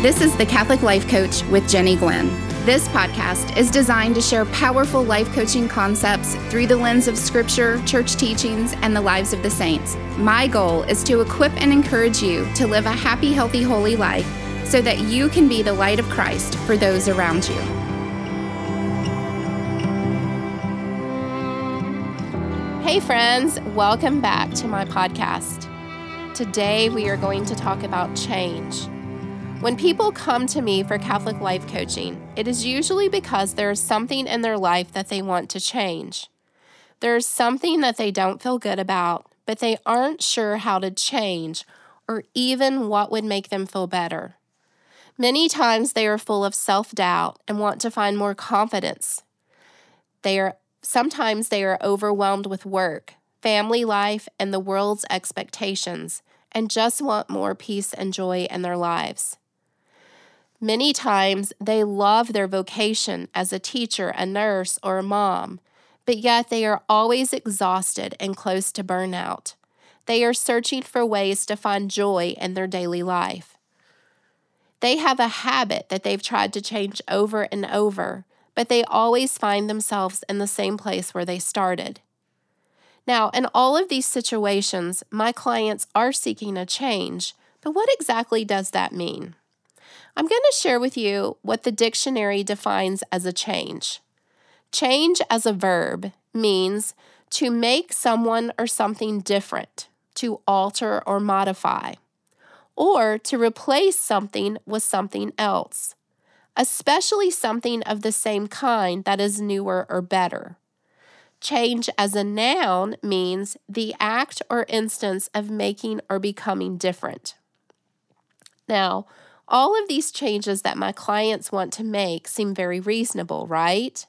This is the Catholic Life Coach with Jennie Glenn. This podcast is designed to share powerful life coaching concepts through the lens of scripture, church teachings, and the lives of the saints. My goal is to equip and encourage you to live a happy, healthy, holy life so that you can be the light of Christ for those around you. Hey, friends, welcome back to my podcast. Today, we are going to talk about change. When people come to me for Catholic life coaching, it is usually because there is something in their life that they want to change. There is something that they don't feel good about, but they aren't sure how to change or even what would make them feel better. Many times they are full of self doubt and want to find more confidence. They are sometimes they are overwhelmed with work, family life, and the world's expectations, and just want more peace and joy in their lives. Many times they love their vocation as a teacher, a nurse, or a mom, but yet they are always exhausted and close to burnout. They are searching for ways to find joy in their daily life. They have a habit that they've tried to change over and over, but they always find themselves in the same place where they started. Now, in all of these situations, my clients are seeking a change, but what exactly does that mean? I'm going to share with you what the dictionary defines as a change. Change as a verb means to make someone or something different, to alter or modify, or to replace something with something else, especially something of the same kind that is newer or better. Change as a noun means the act or instance of making or becoming different. Now, all of these changes that my clients want to make seem very reasonable, right?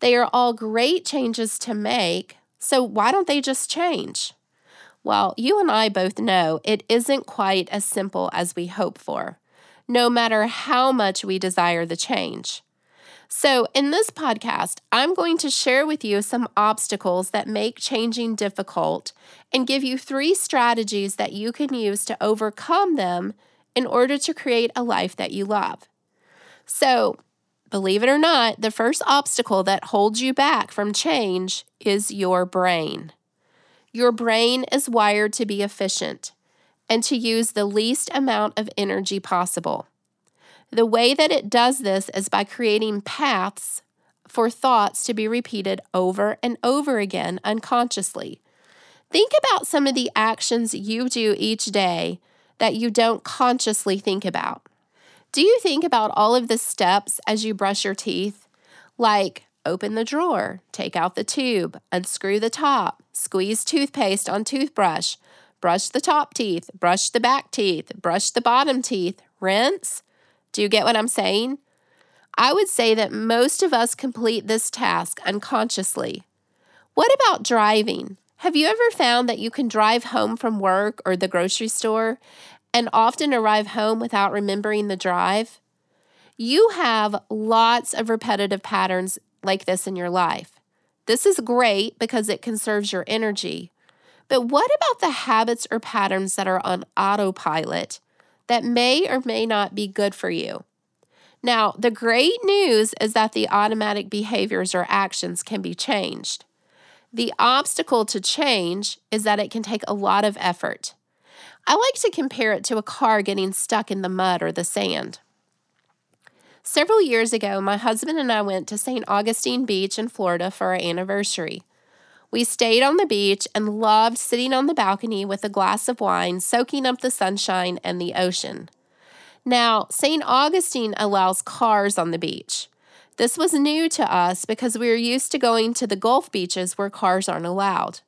They are all great changes to make, so why don't they just change? Well, you and I both know it isn't quite as simple as we hope for, no matter how much we desire the change. So, in this podcast, I'm going to share with you some obstacles that make changing difficult and give you three strategies that you can use to overcome them in order to create a life that you love. So, believe it or not, the first obstacle that holds you back from change is your brain. Your brain is wired to be efficient and to use the least amount of energy possible. The way that it does this is by creating paths for thoughts to be repeated over and over again unconsciously. Think about some of the actions you do each day that you don't consciously think about. Do you think about all of the steps as you brush your teeth? Like open the drawer, take out the tube, unscrew the top, squeeze toothpaste on toothbrush, brush the top teeth, brush the back teeth, brush the bottom teeth, rinse? Do you get what I'm saying? I would say that most of us complete this task unconsciously. What about driving? Have you ever found that you can drive home from work or the grocery store and often arrive home without remembering the drive? You have lots of repetitive patterns like this in your life. This is great because it conserves your energy. But what about the habits or patterns that are on autopilot that may or may not be good for you? Now, the great news is that the automatic behaviors or actions can be changed. The obstacle to change is that it can take a lot of effort. I like to compare it to a car getting stuck in the mud or the sand. Several years ago, my husband and I went to St. Augustine Beach in Florida for our anniversary. We stayed on the beach and loved sitting on the balcony with a glass of wine, soaking up the sunshine and the ocean. Now, St. Augustine allows cars on the beach. This was new to us because we were used to going to the Gulf beaches where cars aren't allowed.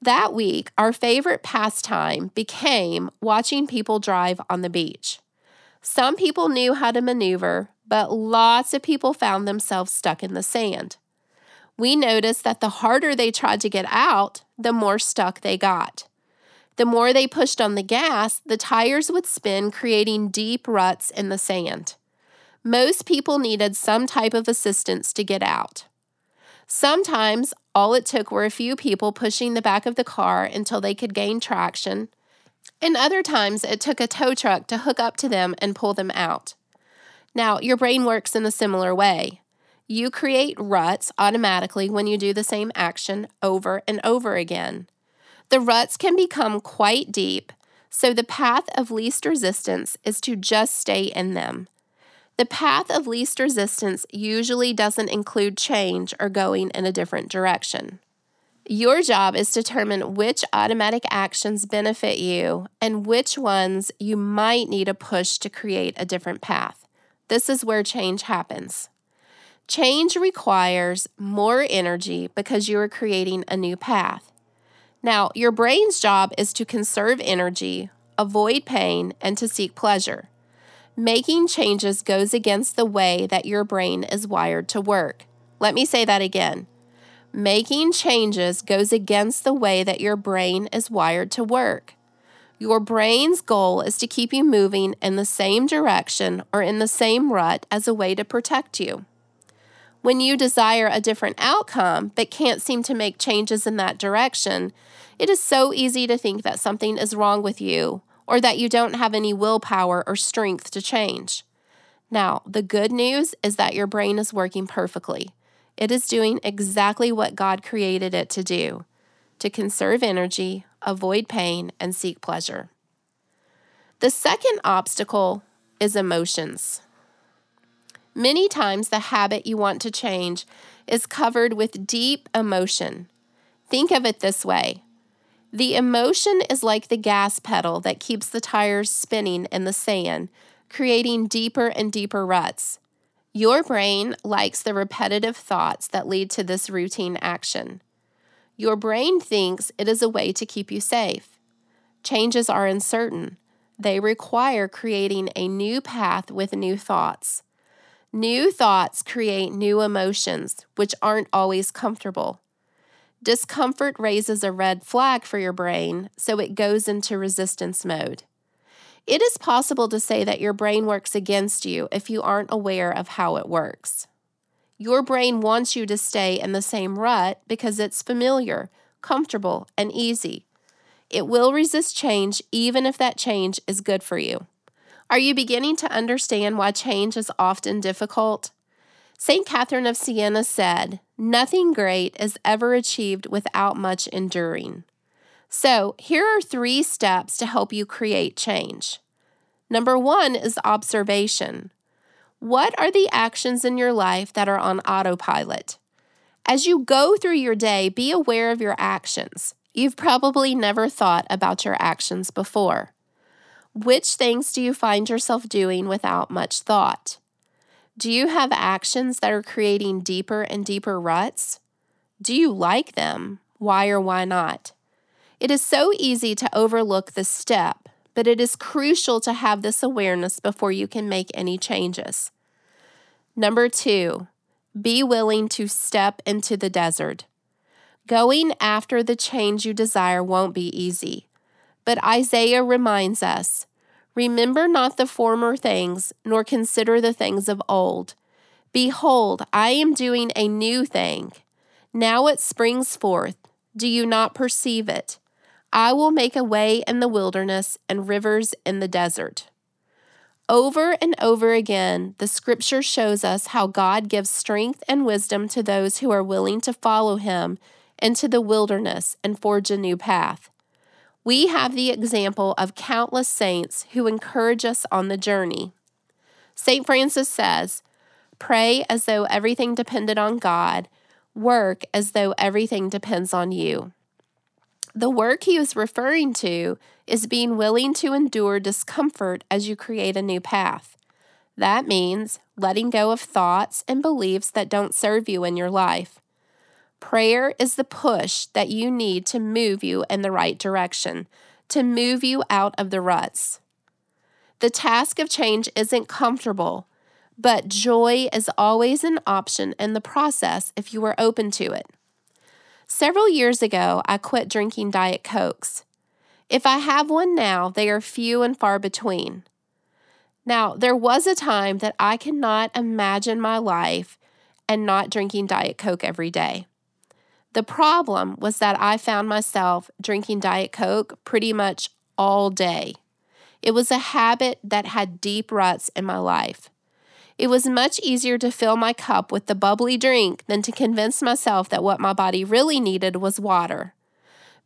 That week, our favorite pastime became watching people drive on the beach. Some people knew how to maneuver, but lots of people found themselves stuck in the sand. We noticed that the harder they tried to get out, the more stuck they got. The more they pushed on the gas, the tires would spin, creating deep ruts in the sand. Most people needed some type of assistance to get out. Sometimes all it took were a few people pushing the back of the car until they could gain traction, And other times it took a tow truck to hook up to them and pull them out. Now, your brain works in a similar way. You create ruts automatically when you do the same action over and over again. The ruts can become quite deep, so the path of least resistance is to just stay in them. The path of least resistance usually doesn't include change or going in a different direction. Your job is to determine which automatic actions benefit you and which ones you might need a push to create a different path. This is where change happens. Change requires more energy because you are creating a new path. Now, your brain's job is to conserve energy, avoid pain, and to seek pleasure. Making changes goes against the way that your brain is wired to work. Let me say that again. Making changes goes against the way that your brain is wired to work. Your brain's goal is to keep you moving in the same direction or in the same rut as a way to protect you. When you desire a different outcome but can't seem to make changes in that direction, it is so easy to think that something is wrong with you or that you don't have any willpower or strength to change. Now, the good news is that your brain is working perfectly. It is doing exactly what God created it to do to conserve energy, avoid pain, and seek pleasure. The second obstacle is emotions. Many times, the habit you want to change is covered with deep emotion. Think of it this way the emotion is like the gas pedal that keeps the tires spinning in the sand, creating deeper and deeper ruts. Your brain likes the repetitive thoughts that lead to this routine action. Your brain thinks it is a way to keep you safe. Changes are uncertain. They require creating a new path with new thoughts. New thoughts create new emotions, which aren't always comfortable. Discomfort raises a red flag for your brain, so it goes into resistance mode. It is possible to say that your brain works against you if you aren't aware of how it works. Your brain wants you to stay in the same rut because it's familiar, comfortable, and easy. It will resist change even if that change is good for you. Are you beginning to understand why change is often difficult? St. Catherine of Siena said, Nothing great is ever achieved without much enduring. So, here are three steps to help you create change. Number one is observation. What are the actions in your life that are on autopilot? As you go through your day, be aware of your actions. You've probably never thought about your actions before. Which things do you find yourself doing without much thought? Do you have actions that are creating deeper and deeper ruts? Do you like them? Why or why not? It is so easy to overlook this step, but it is crucial to have this awareness before you can make any changes. Number two, be willing to step into the desert. Going after the change you desire won't be easy, but Isaiah reminds us Remember not the former things, nor consider the things of old. Behold, I am doing a new thing. Now it springs forth. Do you not perceive it? I will make a way in the wilderness and rivers in the desert. Over and over again, the scripture shows us how God gives strength and wisdom to those who are willing to follow him into the wilderness and forge a new path. We have the example of countless saints who encourage us on the journey. St. Francis says, Pray as though everything depended on God, work as though everything depends on you. The work he is referring to is being willing to endure discomfort as you create a new path. That means letting go of thoughts and beliefs that don't serve you in your life. Prayer is the push that you need to move you in the right direction, to move you out of the ruts. The task of change isn't comfortable, but joy is always an option in the process if you are open to it. Several years ago, I quit drinking Diet Cokes. If I have one now, they are few and far between. Now, there was a time that I could not imagine my life and not drinking Diet Coke every day. The problem was that I found myself drinking Diet Coke pretty much all day. It was a habit that had deep ruts in my life. It was much easier to fill my cup with the bubbly drink than to convince myself that what my body really needed was water.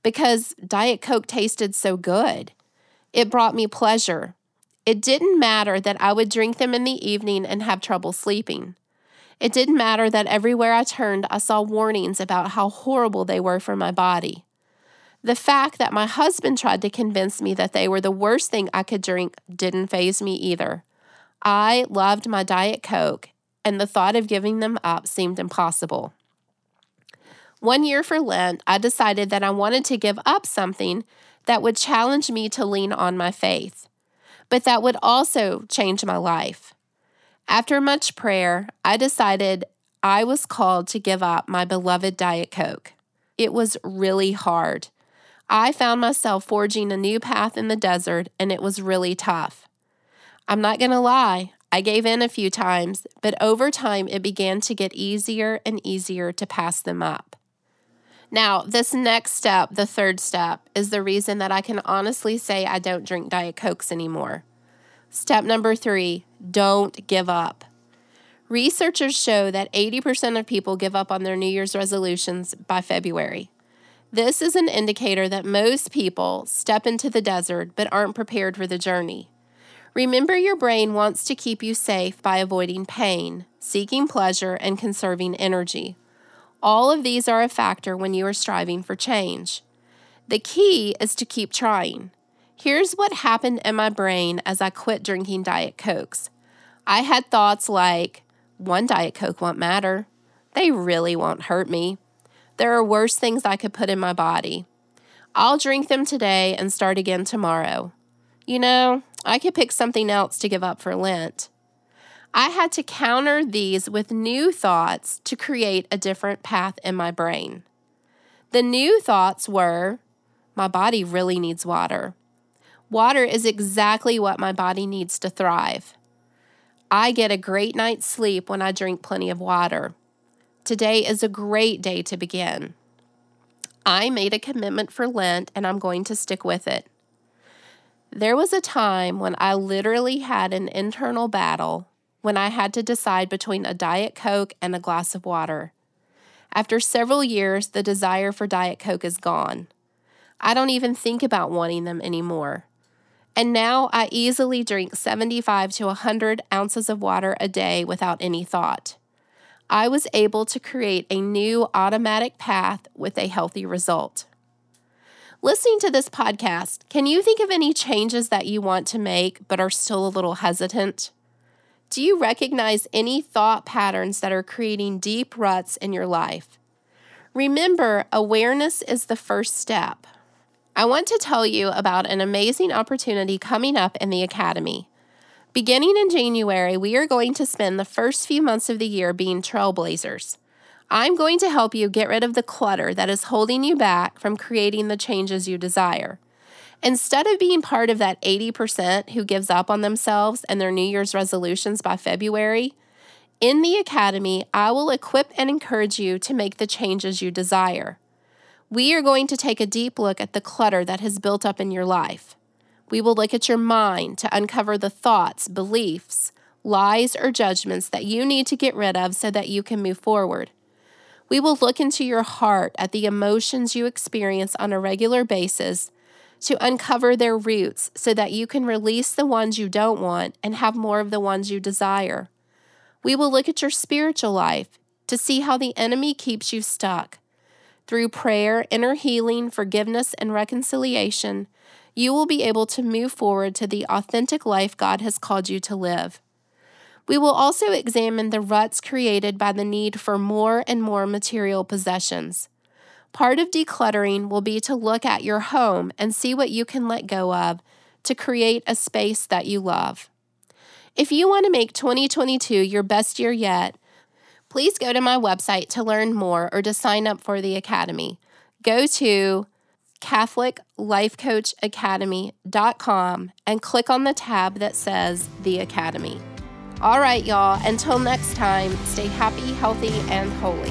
Because Diet Coke tasted so good, it brought me pleasure. It didn't matter that I would drink them in the evening and have trouble sleeping. It didn't matter that everywhere I turned, I saw warnings about how horrible they were for my body. The fact that my husband tried to convince me that they were the worst thing I could drink didn't faze me either. I loved my Diet Coke, and the thought of giving them up seemed impossible. One year for Lent, I decided that I wanted to give up something that would challenge me to lean on my faith, but that would also change my life. After much prayer, I decided I was called to give up my beloved Diet Coke. It was really hard. I found myself forging a new path in the desert, and it was really tough. I'm not going to lie, I gave in a few times, but over time it began to get easier and easier to pass them up. Now, this next step, the third step, is the reason that I can honestly say I don't drink Diet Cokes anymore. Step number three don't give up. Researchers show that 80% of people give up on their New Year's resolutions by February. This is an indicator that most people step into the desert but aren't prepared for the journey. Remember, your brain wants to keep you safe by avoiding pain, seeking pleasure, and conserving energy. All of these are a factor when you are striving for change. The key is to keep trying. Here's what happened in my brain as I quit drinking Diet Cokes. I had thoughts like, one Diet Coke won't matter. They really won't hurt me. There are worse things I could put in my body. I'll drink them today and start again tomorrow. You know, I could pick something else to give up for Lent. I had to counter these with new thoughts to create a different path in my brain. The new thoughts were my body really needs water. Water is exactly what my body needs to thrive. I get a great night's sleep when I drink plenty of water. Today is a great day to begin. I made a commitment for Lent and I'm going to stick with it. There was a time when I literally had an internal battle when I had to decide between a Diet Coke and a glass of water. After several years, the desire for Diet Coke is gone. I don't even think about wanting them anymore. And now I easily drink 75 to 100 ounces of water a day without any thought. I was able to create a new automatic path with a healthy result. Listening to this podcast, can you think of any changes that you want to make but are still a little hesitant? Do you recognize any thought patterns that are creating deep ruts in your life? Remember, awareness is the first step. I want to tell you about an amazing opportunity coming up in the Academy. Beginning in January, we are going to spend the first few months of the year being trailblazers. I'm going to help you get rid of the clutter that is holding you back from creating the changes you desire. Instead of being part of that 80% who gives up on themselves and their New Year's resolutions by February, in the Academy, I will equip and encourage you to make the changes you desire. We are going to take a deep look at the clutter that has built up in your life. We will look at your mind to uncover the thoughts, beliefs, lies, or judgments that you need to get rid of so that you can move forward. We will look into your heart at the emotions you experience on a regular basis to uncover their roots so that you can release the ones you don't want and have more of the ones you desire. We will look at your spiritual life to see how the enemy keeps you stuck through prayer, inner healing, forgiveness, and reconciliation, you will be able to move forward to the authentic life God has called you to live. We will also examine the ruts created by the need for more and more material possessions. Part of decluttering will be to look at your home and see what you can let go of to create a space that you love. If you want to make 2022 your best year yet, please go to my website to learn more or to sign up for the Academy. Go to CatholicLifeCoachAcademy.com and click on the tab that says The Academy. All right, y'all, until next time, stay happy, healthy, and holy.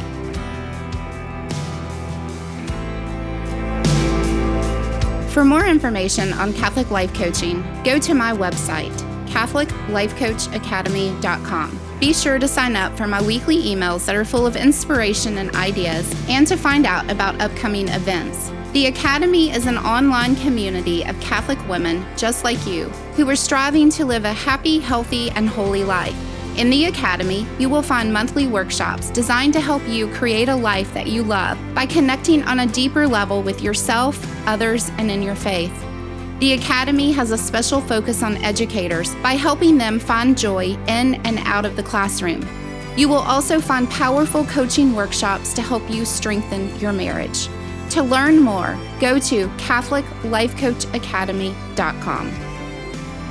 For more information on Catholic Life Coaching, go to my website, CatholicLifeCoachAcademy.com. Be sure to sign up for my weekly emails that are full of inspiration and ideas, and to find out about upcoming events. The Academy is an online community of Catholic women just like you who are striving to live a happy, healthy, and holy life. In the Academy, you will find monthly workshops designed to help you create a life that you love by connecting on a deeper level with yourself, others, and in your faith. The Academy has a special focus on educators by helping them find joy in and out of the classroom. You will also find powerful coaching workshops to help you strengthen your marriage. To learn more, go to CatholicLifeCoachAcademy.com.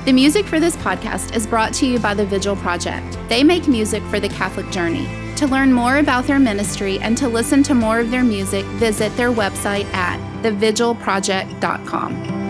The music for this podcast is brought to you by the Vigil Project. They make music for the Catholic journey. To learn more about their ministry and to listen to more of their music, visit their website at thevigilproject.com.